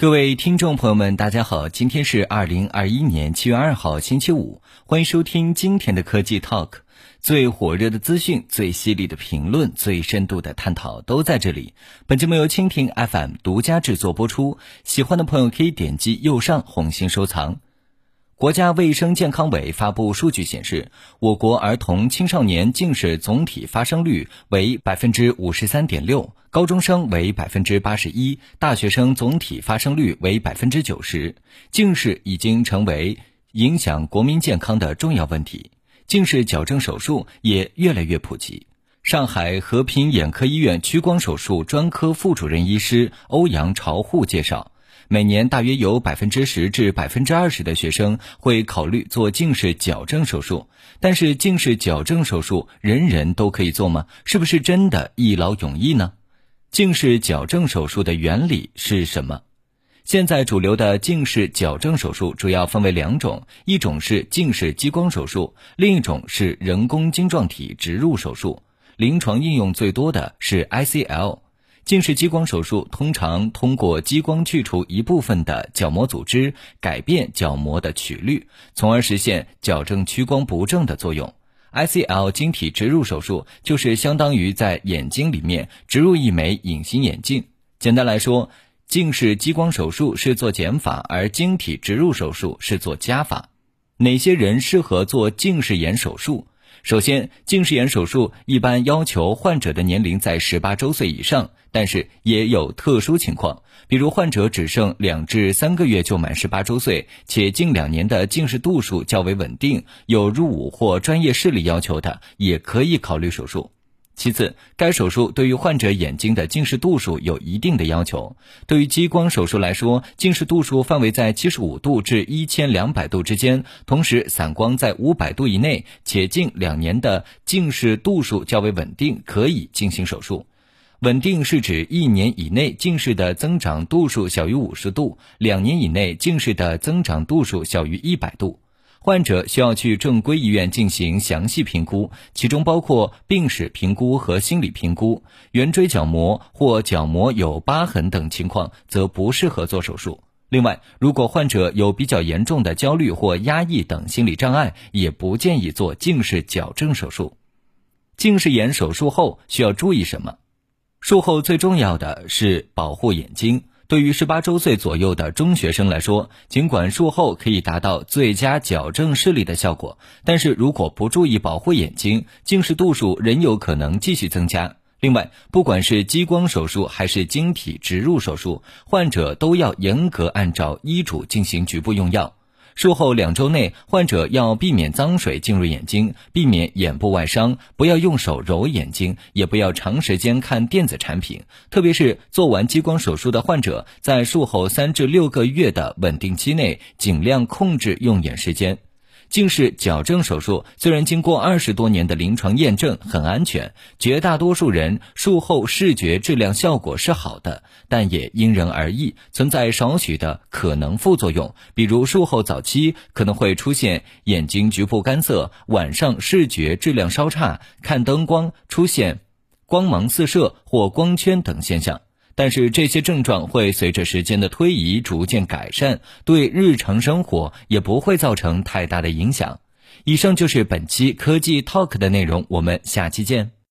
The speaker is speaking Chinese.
各位听众朋友们，大家好，今天是二零二一年七月二号，星期五，欢迎收听今天的科技 Talk，最火热的资讯、最犀利的评论、最深度的探讨都在这里。本节目由蜻蜓 FM 独家制作播出，喜欢的朋友可以点击右上红心收藏。国家卫生健康委发布数据显示，我国儿童青少年近视总体发生率为百分之五十三点六，高中生为百分之八十一，大学生总体发生率为百分之九十。近视已经成为影响国民健康的重要问题，近视矫正手术也越来越普及。上海和平眼科医院屈光手术专科副主任医师欧阳朝沪介绍。每年大约有百分之十至百分之二十的学生会考虑做近视矫正手术，但是近视矫正手术人人都可以做吗？是不是真的一劳永逸呢？近视矫正手术的原理是什么？现在主流的近视矫正手术主要分为两种，一种是近视激光手术，另一种是人工晶状体植入手术。临床应用最多的是 ICL。近视激光手术通常通过激光去除一部分的角膜组织，改变角膜的曲率，从而实现矫正屈光不正的作用。ICL 晶体植入手术就是相当于在眼睛里面植入一枚隐形眼镜。简单来说，近视激光手术是做减法，而晶体植入手术是做加法。哪些人适合做近视眼手术？首先，近视眼手术一般要求患者的年龄在十八周岁以上，但是也有特殊情况，比如患者只剩两至三个月就满十八周岁，且近两年的近视度数较为稳定，有入伍或专业视力要求的，也可以考虑手术。其次，该手术对于患者眼睛的近视度数有一定的要求。对于激光手术来说，近视度数范围在七十五度至一千两百度之间，同时散光在五百度以内，且近两年的近视度数较为稳定，可以进行手术。稳定是指一年以内近视的增长度数小于五十度，两年以内近视的增长度数小于一百度。患者需要去正规医院进行详细评估，其中包括病史评估和心理评估。圆锥角膜或角膜有疤痕等情况，则不适合做手术。另外，如果患者有比较严重的焦虑或压抑等心理障碍，也不建议做近视矫正手术。近视眼手术后需要注意什么？术后最重要的是保护眼睛。对于十八周岁左右的中学生来说，尽管术后可以达到最佳矫正视力的效果，但是如果不注意保护眼睛，近视度数仍有可能继续增加。另外，不管是激光手术还是晶体植入手术，患者都要严格按照医嘱进行局部用药。术后两周内，患者要避免脏水进入眼睛，避免眼部外伤，不要用手揉眼睛，也不要长时间看电子产品。特别是做完激光手术的患者，在术后三至六个月的稳定期内，尽量控制用眼时间。近视矫正手术虽然经过二十多年的临床验证很安全，绝大多数人术后视觉质量效果是好的，但也因人而异，存在少许的可能副作用，比如术后早期可能会出现眼睛局部干涩、晚上视觉质量稍差、看灯光出现光芒四射或光圈等现象。但是这些症状会随着时间的推移逐渐改善，对日常生活也不会造成太大的影响。以上就是本期科技 Talk 的内容，我们下期见。